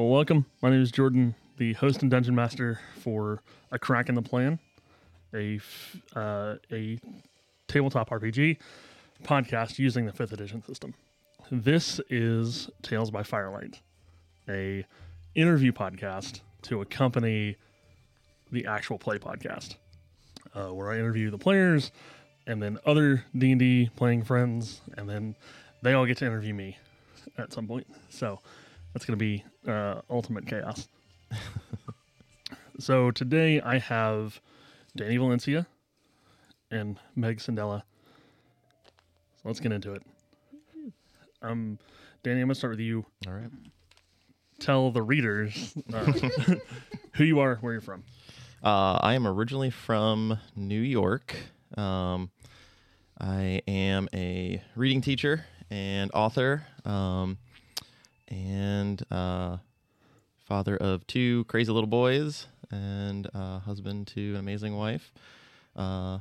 Well, welcome. My name is Jordan, the host and dungeon master for A Crack in the Plan, a uh, a tabletop RPG podcast using the fifth edition system. This is Tales by Firelight, a interview podcast to accompany the actual play podcast, uh, where I interview the players and then other D and D playing friends, and then they all get to interview me at some point. So that's going to be uh, ultimate chaos. so today I have Danny Valencia and Meg Sandella. So let's get into it. Um, Danny, I'm gonna start with you. All right. Tell the readers uh, who you are, where you're from. Uh, I am originally from New York. Um, I am a reading teacher and author, um, and uh, father of two crazy little boys, and uh, husband to an amazing wife. Uh,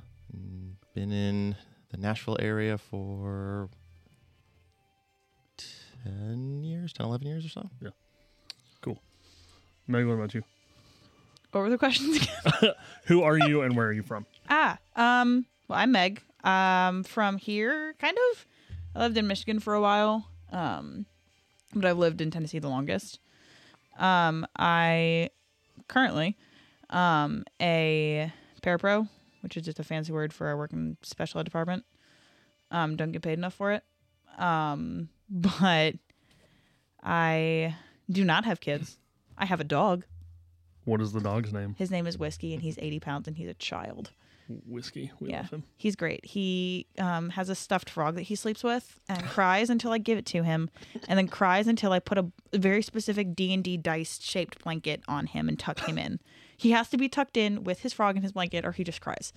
been in the Nashville area for 10 years, 10, 11 years or so. Yeah. Cool. Meg, what about you? What were the questions again? Who are you and where are you from? ah, um, well, I'm Meg. Um, from here, kind of. I lived in Michigan for a while. Um, but I've lived in Tennessee the longest. Um, I currently, um, a parapro, which is just a fancy word for I work in special ed department. Um, don't get paid enough for it. Um, but I do not have kids. I have a dog. What is the dog's name? His name is Whiskey, and he's 80 pounds, and he's a child. Whiskey. We Yeah. love him. He's great. He um, has a stuffed frog that he sleeps with, and cries until I give it to him, and then cries until I put a very specific D and D dice shaped blanket on him and tuck him in. He has to be tucked in with his frog and his blanket, or he just cries.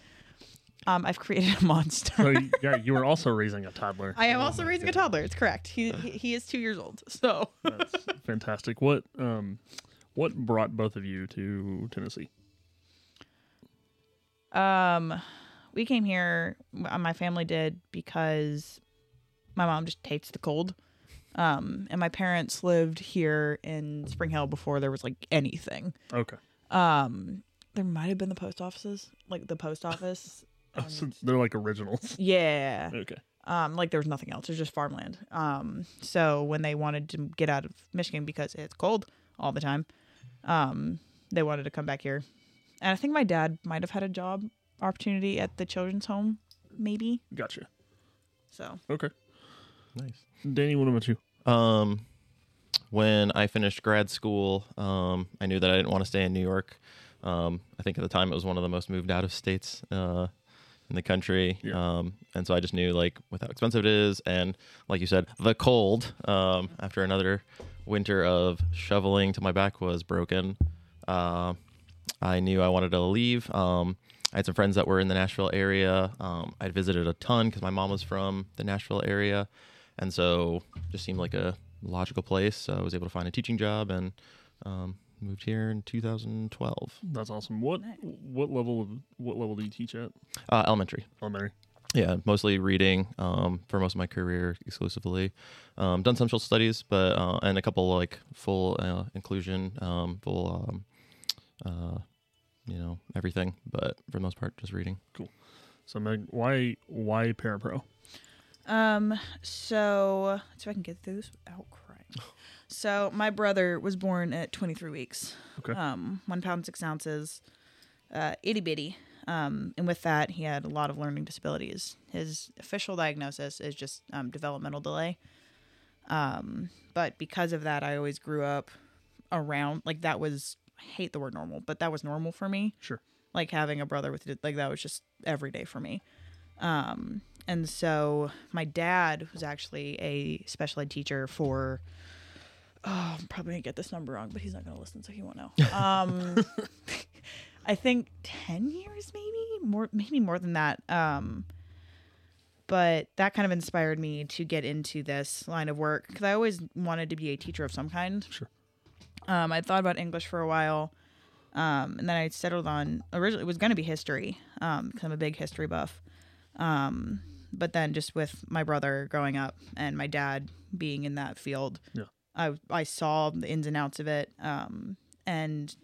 Um, I've created a monster. So yeah, you were also raising a toddler. I am also raising a toddler. It's correct. He he he is two years old. So That's fantastic. What um, what brought both of you to Tennessee? Um, we came here. My family did because my mom just hates the cold. Um, and my parents lived here in Spring Hill before there was like anything. Okay. Um, there might have been the post offices, like the post office. Oh, so they're like originals. yeah. Okay. Um, like there was nothing else. There's just farmland. Um, so when they wanted to get out of Michigan because it's cold all the time, um, they wanted to come back here. And I think my dad might have had a job opportunity at the children's home, maybe. Gotcha. So Okay. Nice. Danny, what about you? Um, when I finished grad school, um, I knew that I didn't want to stay in New York. Um, I think at the time it was one of the most moved out of states uh, in the country. Yeah. Um, and so I just knew like with how expensive it is, and like you said, the cold. Um, after another winter of shoveling till my back was broken, uh, I knew I wanted to leave. Um, I had some friends that were in the Nashville area. Um, I'd visited a ton because my mom was from the Nashville area, and so just seemed like a logical place. So I was able to find a teaching job and um, moved here in 2012. That's awesome. What what level of what level do you teach at? Uh, elementary. Elementary. Yeah, mostly reading um, for most of my career exclusively. Um, done some social studies, but uh, and a couple like full uh, inclusion, um, full, um, uh, you know, everything. But for the most part, just reading. Cool. So Meg, why why parapro? Um, so let's see if I can get through this without crying. So my brother was born at 23 weeks. Okay. Um, one pound six ounces, uh, itty bitty. Um, and with that, he had a lot of learning disabilities. His official diagnosis is just um, developmental delay. Um, but because of that, I always grew up around like that was. I hate the word normal, but that was normal for me. Sure. like having a brother with like that was just every day for me. Um and so my dad was actually a special ed teacher for oh i'm probably gonna get this number wrong but he's not gonna listen so he won't know. Um i think 10 years maybe? More maybe more than that. Um but that kind of inspired me to get into this line of work because i always wanted to be a teacher of some kind. Sure. Um, i thought about english for a while um, and then I settled on originally it was going to be history um, because I'm a big history buff. Um, but then just with my brother growing up and my dad being in that field, Yeah. I I saw the ins and outs of it. Um, and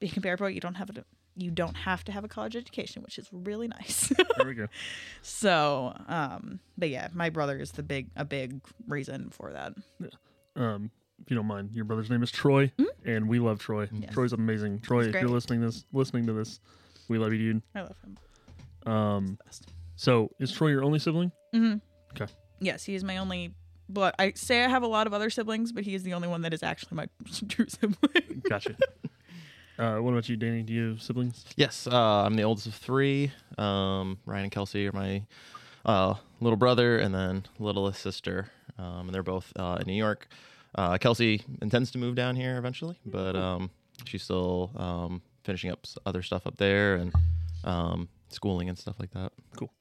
being a boy, you don't have to you don't have to have a college education, which is really nice. There we go. so, um, but yeah, my brother is the big a big reason for that. Yeah. Um, if you don't mind, your brother's name is Troy, and we love Troy. Yes. Troy's amazing. Troy, He's if you're listening this listening to this, we love you, dude. I love him. dude. Um, Best. so is Troy your only sibling? Mm-hmm. Okay. Yes, he is my only. But I say I have a lot of other siblings, but he is the only one that is actually my true sibling. Gotcha. uh, what about you, Danny? Do you have siblings? Yes, uh, I'm the oldest of three. Um, Ryan and Kelsey are my uh, little brother, and then littlest sister, um, and they're both uh, in New York. Uh, Kelsey intends to move down here eventually, but um, she's still um, finishing up s- other stuff up there and um, schooling and stuff like that. Cool.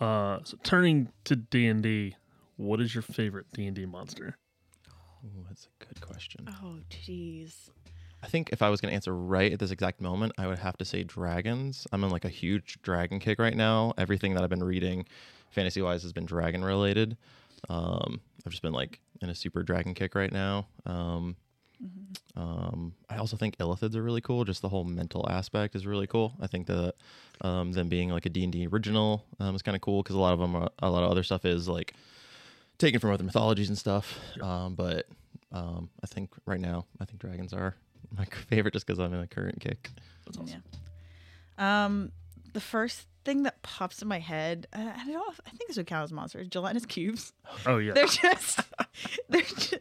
Uh, so turning to D and D, what is your favorite D and D monster? Ooh, that's a good question. Oh, jeez. I think if I was going to answer right at this exact moment, I would have to say dragons. I'm on like a huge dragon kick right now. Everything that I've been reading, fantasy wise, has been dragon related. Um, I've just been like in a super dragon kick right now. Um, um, I also think illithids are really cool. Just the whole mental aspect is really cool. I think that um, them being like a D and D original um, is kind of cool because a lot of them, are, a lot of other stuff is like taken from other mythologies and stuff. Um, but um, I think right now, I think dragons are my favorite just because I'm in a current kick. That's awesome. Yeah. Um, the first thing that pops in my head, uh, I don't know. If, I think this would count as monsters. Gelatinous cubes. Oh yeah. They're just, they're, just,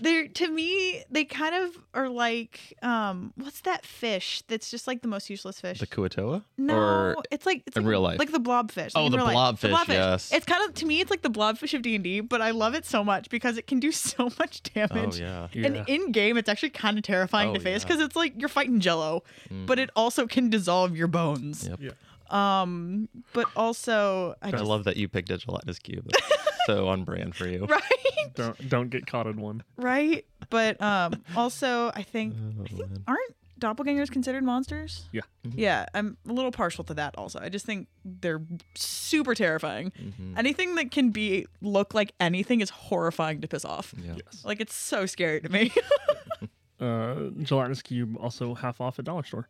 they're to me. They kind of are like, um, what's that fish that's just like the most useless fish? The Kuo-toa? No, Or it's like it's in like, real life? like the blobfish. Oh, like the real life. The blobfish, yes. It's kind of to me, it's like the blobfish of D and D, but I love it so much because it can do so much oh damage. yeah. yeah. And in game, it's actually kind of terrifying Oh, to face yeah. Mm. because it's like you're fighting Jello, but it also can dissolve your bones. Yep. yeah. Um, but also I I love that you picked a gelatinous cube. So on brand for you. right, Don't don't get caught in one. right. But um, also I think Oh, I think aren't doppelgangers considered monsters? Yeah. Yeah, I'm a little partial to that also. I just think they're super terrifying. Mhm. Anything that can be look like anything is horrifying to piss off. Yeah. Yes. Like it's so scary to me. Uh, gelatinous cube also half off at dollar store.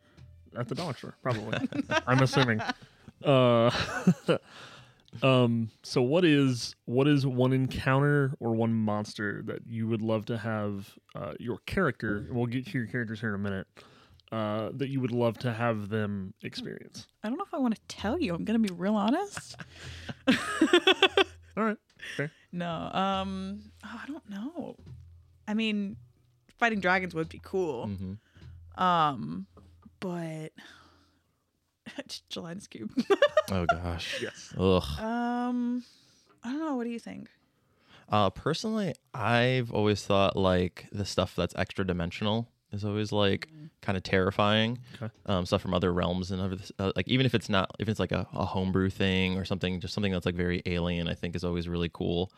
At the dollar store, probably. I'm assuming. Uh, um. So what is what is one encounter or one monster that you would love to have uh, your character? We'll get to your characters here in a minute. Uh, that you would love to have them experience. I don't know if I want to tell you. I'm gonna be real honest. All right. Fair. No. Um. Oh, I don't know. I mean, fighting dragons would be cool. Mhm. Um, but gelatinous cube. Oh gosh. Yes. Ugh. um, I don't know. What do you think? Uh, personally, I've always thought like the stuff that's extra dimensional is always like kind of terrifying. Okay. Um, stuff from other realms and other uh, like even if it's not if it's like a, a homebrew thing or something, just something that's like very alien. I think is always really cool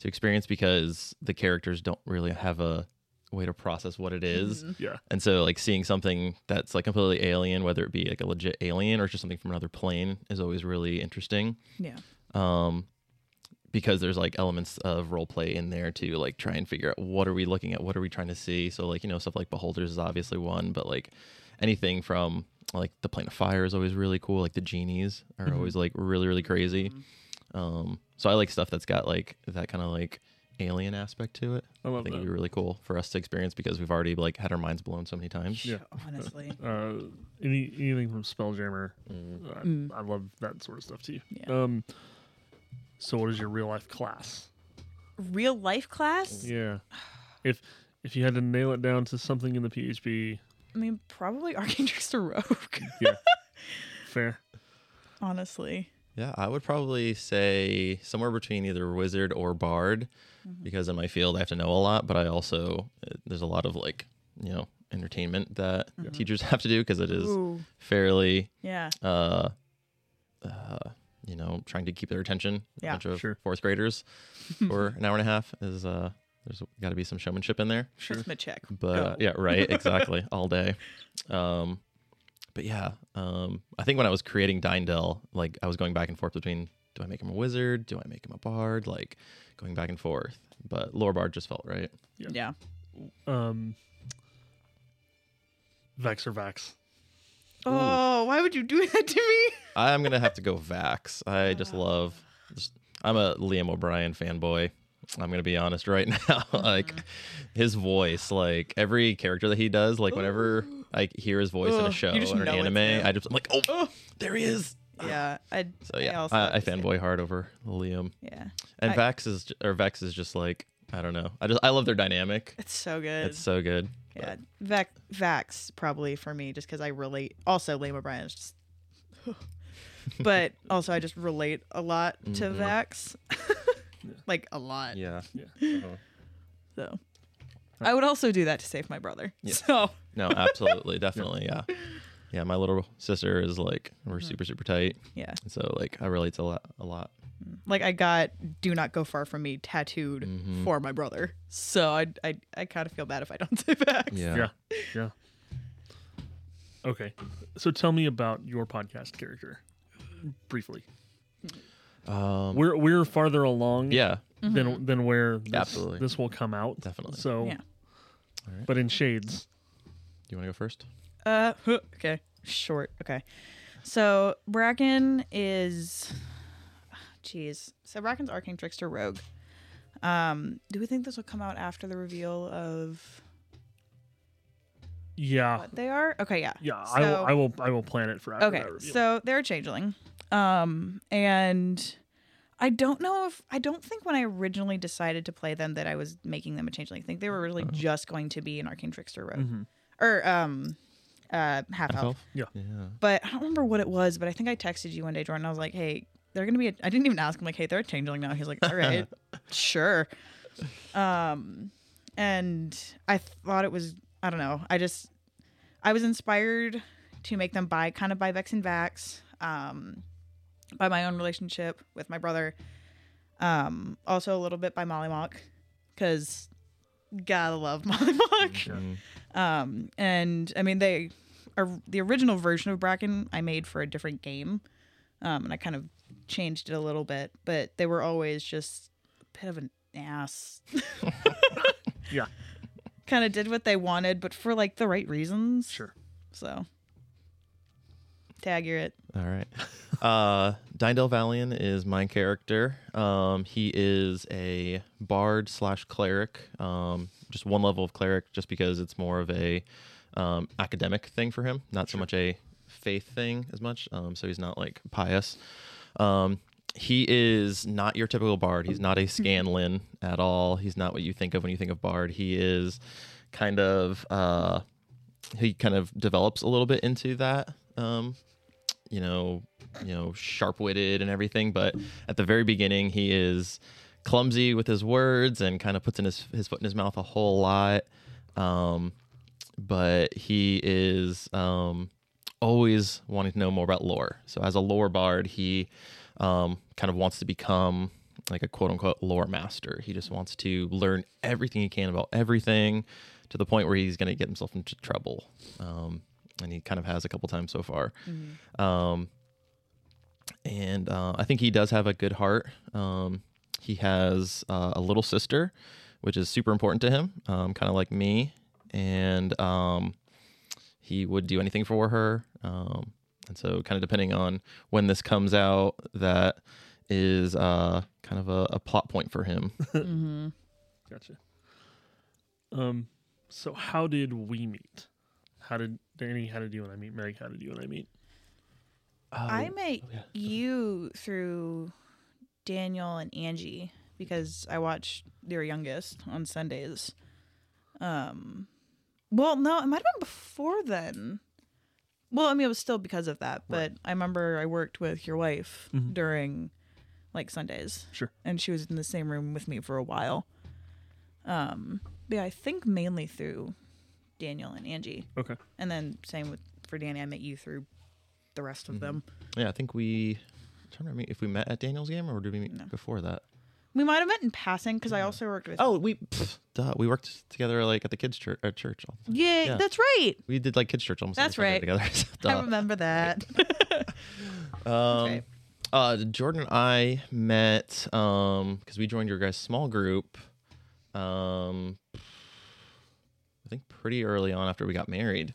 to experience because the characters don't really have a way to process what it is. Yeah. And so like seeing something that's like completely alien, whether it be like a legit alien or just something from another plane is always really interesting. Yeah. Um because there's like elements of role play in there to like try and figure out what are we looking at, what are we trying to see. So like, you know, stuff like beholders is obviously one, but like anything from like the plane of fire is always really cool. Like the genies are always like really, really crazy. Um so I like stuff that's got like that kind of like alien aspect to it. I I love think that. it'd be really cool for us to experience because we've already like had our minds blown so many times. Yeah. Honestly. Uh, any anything from Spelljammer. Mm. I, Mm. I love that sort of stuff too. Yeah. Um. So, what is your real life class? Real life class? Yeah. If if you had to nail it down to something in the PHB, I mean, probably Arcane Trickster Rogue. yeah, fair. Honestly. Yeah, I would probably say somewhere between either wizard or bard, because in my field I have to know a lot, but I also uh, there's a lot of like you know entertainment that teachers have to do because it is Ooh. fairly Yeah. uh, uh, you know trying to keep their attention. Yeah. a bunch of Sure. fourth graders for an hour and a half is uh there's got to be some showmanship in there. Sure. Just check. But yeah, right, exactly, all day. Um, but yeah, um, I think when I was creating Dyndal, like I was going back and forth between do I make him a wizard? Do I make him a bard? Like going back and forth. But lore bard just felt right. Yeah. yeah. Um, Vex or Vax? Oh, why would you do that to me? I'm gonna have to go Vax. I just love. Just, I'm a Liam O'Brien fanboy. I'm gonna be honest right now. like his voice, like every character that he does, like whenever I hear his voice in a show or an anime. I just I'm like, oh, there he is. Yeah. I. So yeah, also I, I the same. fanboy hard over Liam. Yeah. And I- Vax is or Vex is just like I don't know. I just I love their dynamic. It's so good. It's so good. yeah. Vac Vax probably for me just because I relate. Also, Liam O'Brien is just. but also, I just relate a lot to Mhm. Vax. like a lot. Yeah. Yeah. So. I would also do that to save my brother. Yeah. So No, absolutely, definitely, yeah. Yeah, my little sister is like Mm-hmm. we're super super tight. yeah, So like I relate to a lot a lot. like I got "Do not go far from me" tattooed Mhm. for my brother. So I I, I kind of feel bad if I don't say back. Yeah. Yeah. Yeah. Okay. So tell me about your podcast character briefly. Um We're we're farther along yeah, than than where this, Absolutely. this will come out. Definitely. So, Yeah. Alright. but in shades. Do you want to go first? Uh, okay. Short. Okay. So Bracken is, jeez. So Bracken's arcane trickster rogue. Um, do we think this will come out after the reveal of Yeah. what they are? Okay, yeah. Yeah, I will I will I will plan it for after Okay, so they're a changeling. Um, and I don't know if I don't think when I originally decided to play them that I was making them a changeling. I think they were originally just going to be an arcane trickster rogue Mhm. or um, uh, half elf. Half-elf? Yeah. Yeah. but I don't remember what it was. But I think I texted you one day, Jordan. I was like, "Hey, they're gonna be." A, I didn't even ask him like, "Hey, they're a changeling now." He's like, "All right, sure." Um, and I thought it was. I don't know. I just I was inspired to make them by kind of by Vex and Vax, um, by my own relationship with my brother, um, also a little bit by Mollymauk, because gotta love Mollymauk. Mm. Um, and I mean, they are the original version of Bracken I made for a different game. Um, and I kind of changed it a little bit, but they were always just a bit of an ass. Yeah. Kind of did what they wanted, but for like the right reasons. Sure. So, tag you're it. All right. Uh, Dyndal Valian is my character. Um, he is a bard slash cleric. Um, just one level of cleric, just because it's more of a um, academic thing for him, not so much a faith thing as much. Um, so he's not like pious. Um, he is not your typical bard. He's not a Scanlan at all. He's not what you think of when you think of bard. He is kind of uh, he kind of develops a little bit into that. Um, you know, you know, sharp-witted and everything, but at the very beginning he is clumsy with his words and kind of puts in his his foot in his mouth a whole lot. Um, but he is um, always wanting to know more about lore. So as a lore bard, he um, kind of wants to become like a quote unquote lore master. He just wants to learn everything he can about everything to the point where he's going to get himself into trouble. Um, and he kind of has a couple times so far. Um, and uh, I think he does have a good heart. Um, he has uh, a little sister, which is super important to him, um, kind of like me. And um, he would do anything for her. Um, and so, kind of depending on when this comes out, that is uh, kind of a, a plot point for him. Mm-hmm. Gotcha. Um, so how did we meet? How did Danny? How did you and I meet? Meg? How did you and I meet? I met oh, yeah. you through Daniel and Angie because I watched their youngest on Sundays. Um, well, no, it might have been before then. Well, I mean, it was still because of that, but I remember I worked with your wife Mhm. during like Sundays. Sure. And she was in the same room with me for a while. Um, but yeah, I think mainly through Daniel and Angie. Okay. And then same with for Danny, I met you through the rest of Mhm. them. Yeah, I think we. I'm trying to remember if we met at Daniel's game or did we meet No. before that? We might have met in passing because I also worked with. Oh, we pff, duh, we worked together like at the kids' church at church. All the time. yeah, yeah. that's right. We did like kids' church almost. That's right. Together. I Duh. remember that. Um. Uh, Jordan and I met um because we joined your guys' small group. Um, I think pretty early on after we got married.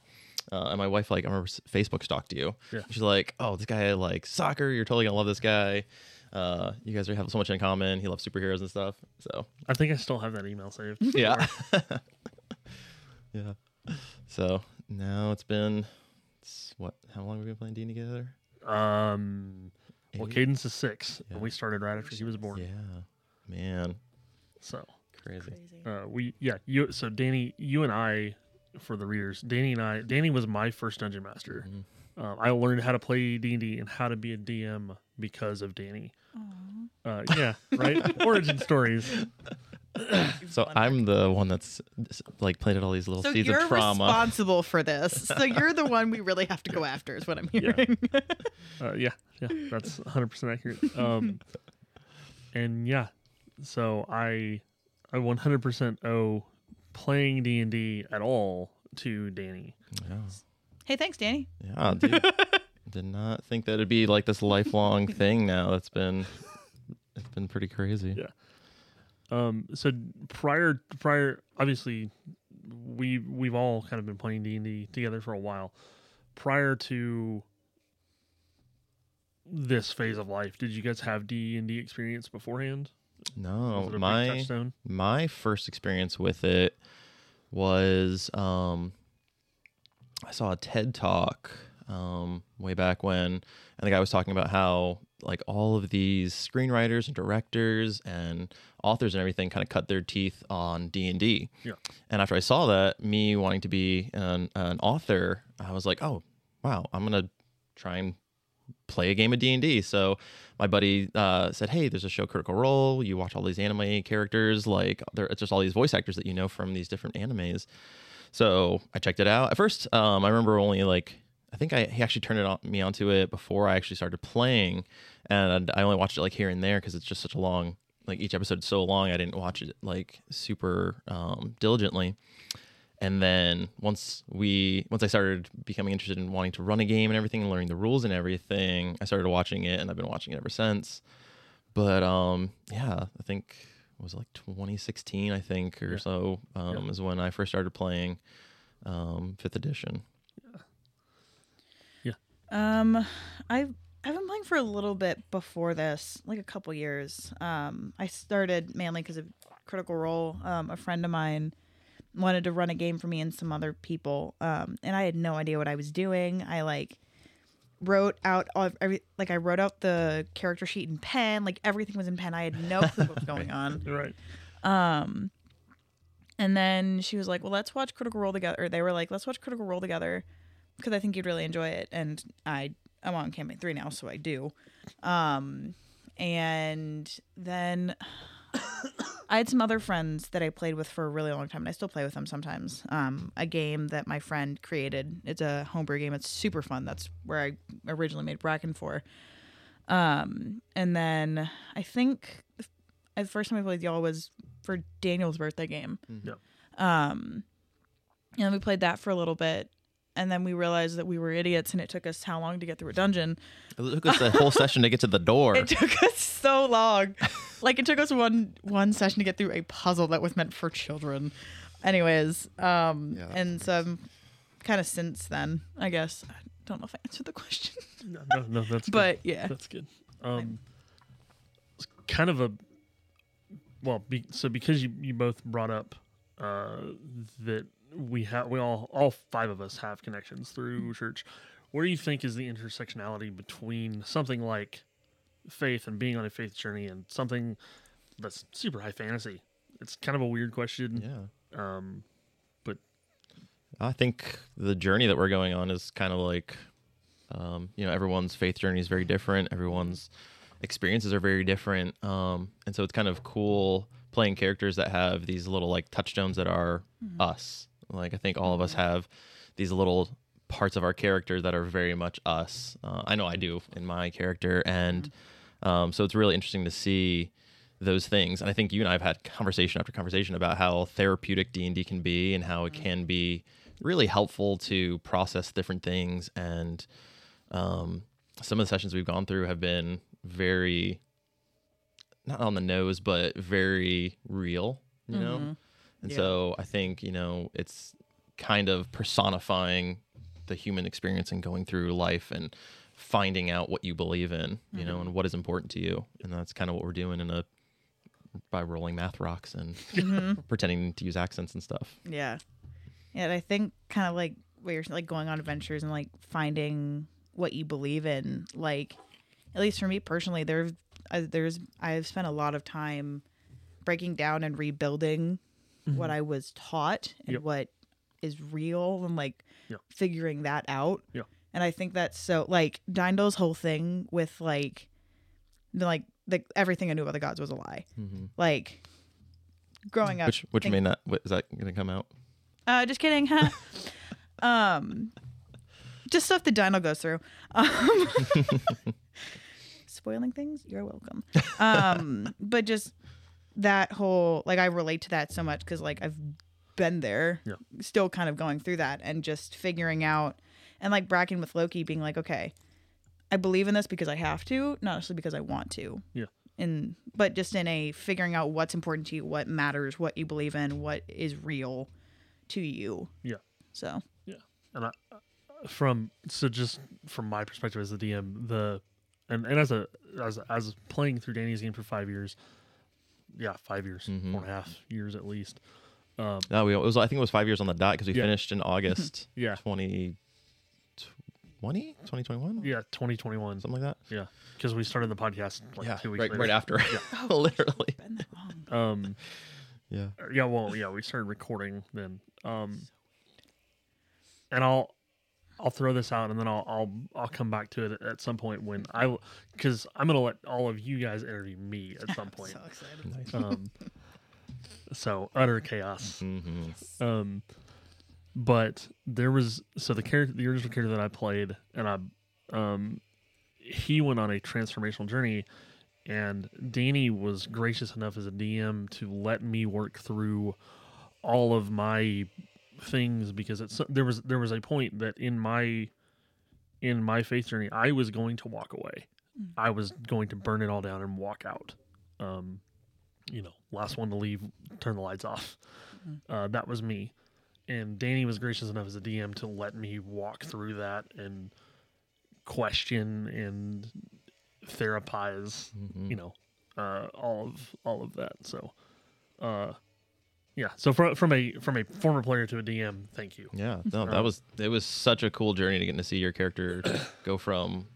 Uh, and my wife, like, I remember Facebook stalked you. Yeah. She's like, "Oh, this guy like soccer. You're totally gonna love this guy. Uh, you guys are have so much in common. He loves superheroes and stuff. So I think I still have that email saved. yeah, yeah. So now it's been it's, what? How long have we been playing D together? Um, well, Cadence is six, Yeah. and we started right after he was born. Yeah, man, So crazy. uh, we yeah you so Danny you and I for the readers Danny and I Danny was my first dungeon master. Mhm. Uh, I learned how to play D and D and how to be a DM because of Danny. Uh, yeah, right. Origin stories. So I'm the one that's like planted all these little So seeds you're of trauma. responsible for this. So you're the one we really have to go after, is what I'm Yeah. hearing. Uh, yeah, yeah, that's 100 percent accurate. Um, and yeah, so I I 100 percent owe playing D and D at all to Danny. Yeah, hey, thanks, Danny. yeah, dude. Did not think that it'd be like this lifelong thing. Now that's been it's been pretty crazy. Yeah. Um, so prior prior obviously we we've all kind of been playing D and D together for a while. Prior to this phase of life, did you guys have D and D experience beforehand? No, it a big my my first experience with it was um I saw a TED talk um way back when and the guy was talking about how like all of these screenwriters and directors and authors and everything kind of cut their teeth on D&D. Yeah. And after I saw that, me wanting to be an, an author, I was like, "Oh, wow, I'm going to try and play a game of D&D." So my buddy uh, said, "Hey, there's a show Critical Role. You watch all these anime characters, like there, it's just all these voice actors that you know from these different animes." So I checked it out. At first, um, I remember only like I think I he actually turned it on me onto it before I actually started playing, and I only watched it like here and there because it's just such a long like each episode's so long. I didn't watch it like super um, diligently. And then once we once I started becoming interested in wanting to run a game and everything and learning the rules and everything, I started watching it and I've been watching it ever since. But um yeah, I think it was like 2016 I think or Yeah. so um Yeah. is when I first started playing um 5th edition. Yeah. Um, I've I've been playing for a little bit before this, like a couple years. Um, I started mainly because of Critical Role. Um, a friend of mine wanted to run a game for me and some other people, um, and I had no idea what I was doing. I like wrote out all every like I wrote out the character sheet in pen, like everything was in pen. I had no clue what was going on. Right. Um, and then she was like, "Well, let's watch Critical Role together." Or they were like, "Let's watch Critical Role together," because I think you'd really enjoy it. And I I'm on campaign three now, so I do. Um, and then I had some other friends that I played with for a really long time, and I still play with them sometimes. Um, a game that my friend created. It's a homebrew game. It's super fun. That's where I originally made Bracken for. Um, and then I think the first time I played y'all was for Daniel's birthday game. Yep. Um, and then we played that for a little bit, and then we realized that we were idiots, and it took us how long to get through a dungeon? It took us a whole session to get to the door. It took us so long. like it took us one one session to get through a puzzle that was meant for children. Anyways, um, Yeah, and so I'm kind of since then, I guess. I don't know if I answered the question, No, no, no that's good. but yeah. That's good. Um, it's kind of a well, be, so because you you both brought up uh, that we have we all all five of us have connections through church. What do you think is the intersectionality between something like faith and being on a faith journey and something that's super high fantasy? It's kind of a weird question. yeah. Um, but I think the journey that we're going on is kind of like, um, you know, everyone's faith journey is very different. Everyone's experiences are very different. Um, and so it's kind of cool playing characters that have these little like touchstones that are us. Like I think all of us have these little parts of our character that are very much us. Uh, I know I do in my character, and um, so it's really interesting to see those things. And I think you and I have had conversation after conversation about how therapeutic D and D can be, and how it can be really helpful to process different things. And um, some of the sessions we've gone through have been very not on the nose, but very real, you know? And Yeah. so I think, you know, it's kind of personifying the human experience and going through life and finding out what you believe in, you know, and what is important to you. And that's kind of what we're doing in a by rolling math rocks and pretending to use accents and stuff. Yeah. Yeah, and I think kind of like where you're like going on adventures and like finding what you believe in. Like, at least for me personally, there, uh, there's I've spent a lot of time breaking down and rebuilding what I was taught and Yep. what is real and like Yep. figuring that out. Yep. And I think that's so like Dyndal's whole thing with like, the, like the everything I knew about the gods was a lie. Mm-hmm. Like growing up, Which which think- may not what, is that going to come out? uh, just kidding. Huh? um, just stuff that Dino goes through. Um, spoiling things, you're welcome. Um, but just that whole like I relate to that so much because like I've been there, Yeah. still kind of going through that and just figuring out and like Bracken with Loki being like, okay, I believe in this because I have to, not necessarily because I want to. Yeah. In but just in a figuring out what's important to you, what matters, what you believe in, what is real to you. Yeah. So Yeah, and I, from so just from my perspective as the DM, the and, and as a as as playing through Danny's game for five years, yeah, five years, Mhm. four and a half years at least. Um, No, we it was I think it was 5 years on the dot cuz we Yeah. finished in August yeah, 2020 2021 yeah, twenty twenty one, something like that. yeah, because we started the podcast like yeah, two weeks right, later. right after. Literally. been that long. Um, Yeah. yeah, well, yeah, we started recording then. Um, and I'll I'll throw this out and then I'll I'll I'll come back to it at some point when I because I'm gonna let all of you guys interview me at some point. So excited. Um, so utter chaos. hmm Um, but there was so the character, the original character that I played, and I, um, he went on a transformational journey, and Danny was gracious enough as a DM to let me work through all of my things because it's there was there was a point that in my in my faith journey I was going to walk away. I was going to burn it all down and walk out. Um, you know, last one to leave, turn the lights off. Uh, that was me. And Danny was gracious enough as a DM to let me walk through that and question and therapize, hmm you know, uh, all of all of that. So, uh, yeah. So from from a from a former player to a DM, thank you. Yeah, no, that was it was such a cool journey to get to see your character go from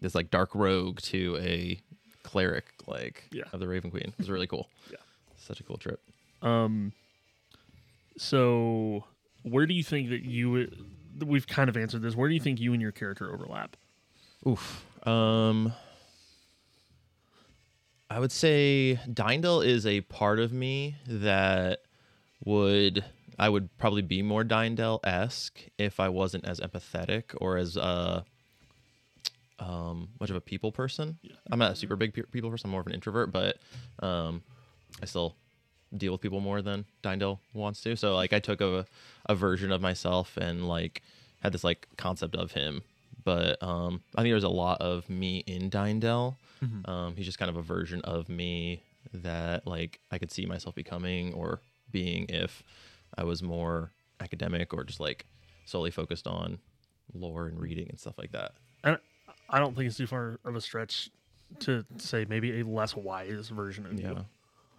this like dark rogue to a cleric like Yeah. of the Raven Queen. It was really cool. Yeah. Such a cool trip. Um, so where do you think that you? We've kind of answered this. Where do you think you and your character overlap? Oof. Um I would say Dyndal is a part of me that would I would probably be more Dyndal esque if I wasn't as empathetic or as uh um much of a people person. I'm not a super big pe- people person, I'm more of an introvert, but um I still deal with people more than Dyndal wants to. So like I took a a version of myself and like had this like concept of him. But um I think there's a lot of me in Dyndal. Um he's just kind of a version of me that like I could see myself becoming or being if I was more academic or just like solely focused on lore and reading and stuff like that. And I don't think it's too far of a stretch to say maybe a less wise version of Yeah.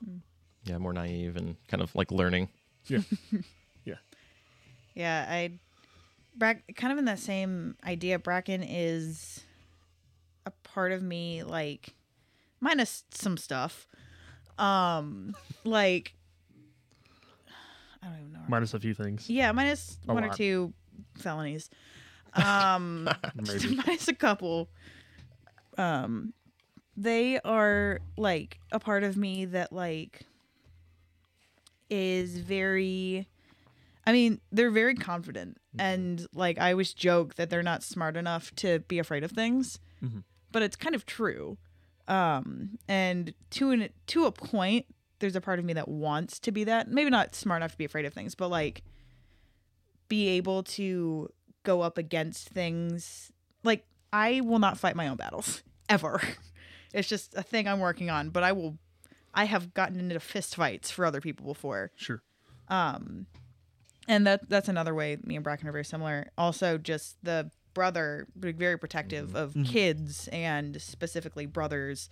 you. Yeah, more naive and kind of like learning. Yeah. Yeah, Yeah, I Brack kind of in that same idea. Bracken is a part of me, like minus some stuff. Um, like I don't even know. Minus a few things. yeah, minus A one or two felonies. Um, Maybe. minus a couple. Um, they are like a part of me that like is very. I mean, they're very confident, and like I always joke that they're not smart enough to be afraid of things, Mhm. but it's kind of true. Um, and to an to a point, there's a part of me that wants to be that. Maybe not smart enough to be afraid of things, but like be able to go up against things. Like I will not fight my own battles ever. It's just a thing I'm working on, but I will. I have gotten into fist fights for other people before, Sure. um, and that that's another way me and Bracken are very similar. Also, just the brother, being very protective of kids and specifically brothers,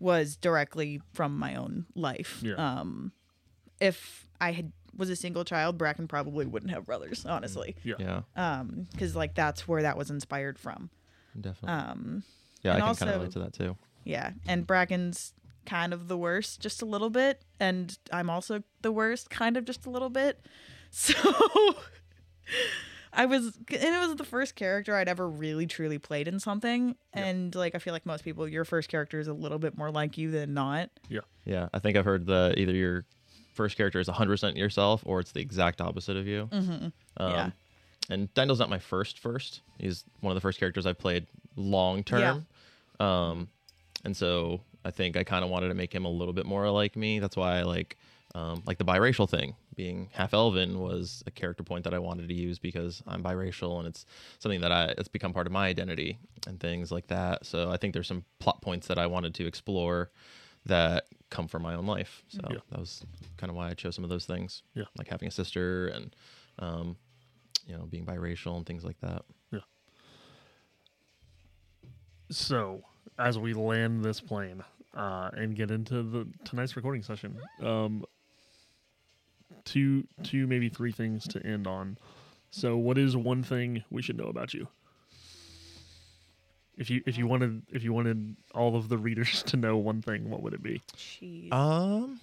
was directly from my own life. Yeah. Um, if I had was a single child, Bracken probably wouldn't have brothers, honestly. Yeah. Yeah, Um, because like that's where that was inspired from. definitely. Um, yeah, I and can kind of relate to that too. yeah, and Bracken's kind of the worst, just a little bit, and I'm also the worst, kind of just a little bit. So I was, and it was the first character I'd ever really truly played in something, and like I feel like most people, your first character is a little bit more like you than not. Yeah, Yeah. I think I've heard that either your first character is 100% yourself or it's the exact opposite of you. Mm-hmm. Um, Yeah. And Daniel's not my first first. He's one of the first characters I've played long term. Um, and so I think I kind of wanted to make him a little bit more like me. That's why I like um, like the biracial thing. Being half elven was a character point that I wanted to use because I'm biracial and it's something that I it's become part of my identity and things like that. So I think there's some plot points that I wanted to explore that come from my own life. So Yeah. that was kind of why I chose some of those things. Yeah. Like having a sister and um, you know, being biracial and things like that. Yeah. So, as we land this plane uh, and get into the tonight's recording session, um, two, two, maybe three things to end on. So, what is one thing we should know about you? If you if you wanted if you wanted all of the readers to know one thing, what would it be? Jeez. Um,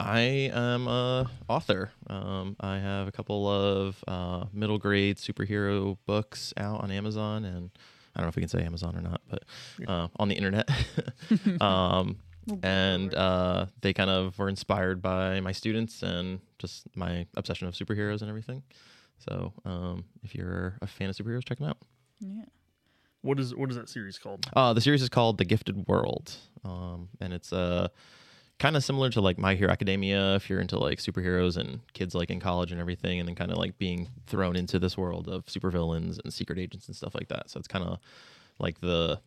I am a author. Um, I have a couple of uh, middle grade superhero books out on Amazon, and I don't know if we can say Amazon or not, but uh, on the internet. um, and uh, they kind of were inspired by my students and just my obsession of superheroes and everything. So um, if you're a fan of superheroes, check them out. yeah. What is what is that series called? Uh, the series is called The Gifted World, um, and it's uh, kind of similar to like My Hero Academia if you're into like superheroes and kids like in college and everything, and then kind of like being thrown into this world of supervillains and secret agents and stuff like that. So it's kind of like the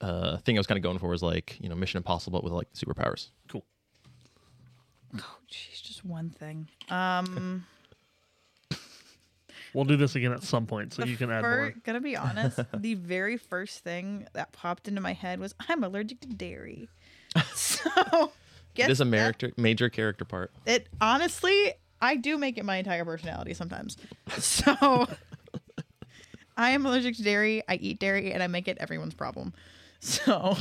uh, thing I was kind of going for was like you know Mission Impossible but with like superpowers. Cool. Oh, jeez, just one thing. Um, We'll do this again at some point, so you can add fir- more. Gonna be honest, the very first thing that popped into my head was I'm allergic to dairy. So, get it is a that- major major character part. It honestly, I do make it my entire personality sometimes. So I am allergic to dairy. I eat dairy, and I make it everyone's problem. So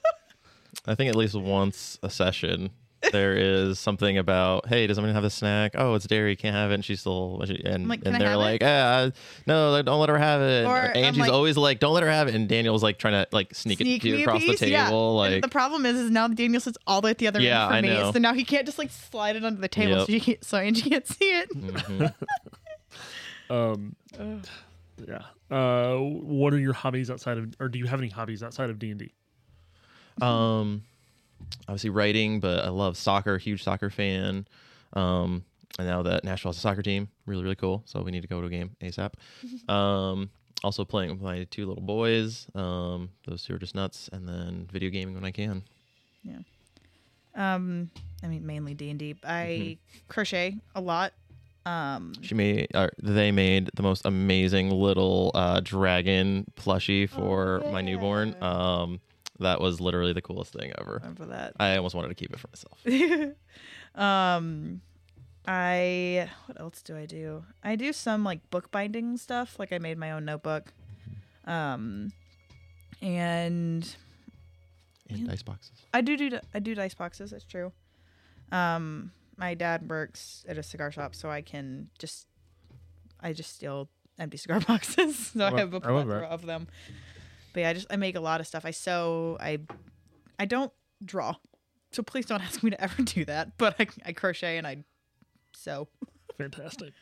I think at least once a session there is something about hey does someone have a snack oh it's dairy can't have it and she's still and, like, and they're like ah, no don't let her have it Or and I'm Angie's like- always like don't let her have it and Daniel's like trying to like sneak, sneak it across a piece. the yeah. table And like the problem is, is now Daniel sits all the way at the other Yeah, end for I me, know. so now he can't just like slide it under the table Yep. so, you can't, so Angie can't see it. mhm. Um, Ugh. Yeah. Uh, what are your hobbies outside of, or do you have any hobbies outside of D and D? um obviously writing but I love soccer huge soccer fan um and now that Nashville has a soccer team really really cool so we need to go to a game ASAP um also playing with my two little boys um those two are just nuts and then video gaming when I can Yeah. Um, I mean mainly D and D. I crochet a lot. Um, She made, or they made the most amazing little uh, dragon plushie for my newborn. Um, that was literally the coolest thing ever. remember that. I almost wanted to keep it for myself. um i what else do i do i do some like bookbinding stuff like i made my own notebook um and And dice boxes. i do do i do dice boxes that's true um my dad works at a cigar shop so i can just i just steal empty cigar boxes so i have a love plethora of them but yeah i just i make a lot of stuff i sew i i don't draw so please don't ask me to ever do that but i, I crochet and i sew Fantastic.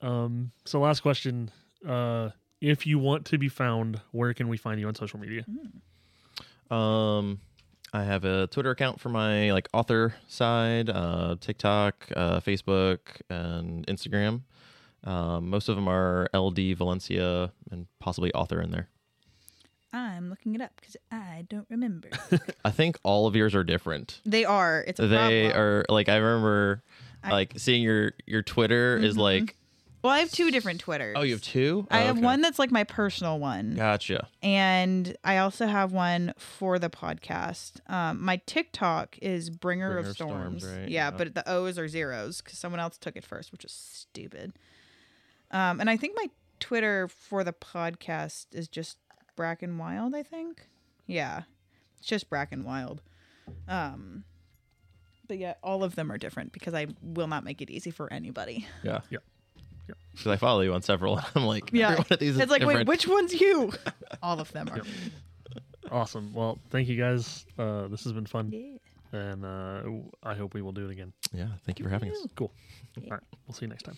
Um, so last question. Uh, if you want to be found, where can we find you on social media? Um, I have a Twitter account for my like author side, uh, TikTok, uh, Facebook, and Instagram. Um, most of them are LD Valencia and possibly author in there. I'm looking it up because I don't remember. I think all of yours are different. they are. It's a They problem. are like I remember I- like seeing your your Twitter is Mhm. like Well, I have two different Twitters. oh you have two. I Oh, have okay. one that's like my personal one, Gotcha. and I also have one for the podcast. Um, my TikTok is Bringer, Bringer of of Storms. Storms, right, Yeah, yeah. but the O's are zeros because someone else took it first, which is stupid. Um, and I think my Twitter for the podcast is just Bracken Wylde. I think. Yeah, it's just Bracken Wylde. Um, but yeah, all of them are different because I will not make it easy for anybody. Yeah. Yep. Yep. Because I follow you on several. I'm like, Yeah. every one of these is It's like, wait, which one's you? all of them are. Yep. Awesome. Well, thank you guys. Uh, this has been fun, Yeah. and uh, I hope we will do it again. Yeah. Thank you for having us. Cool. All right. We'll see you next time.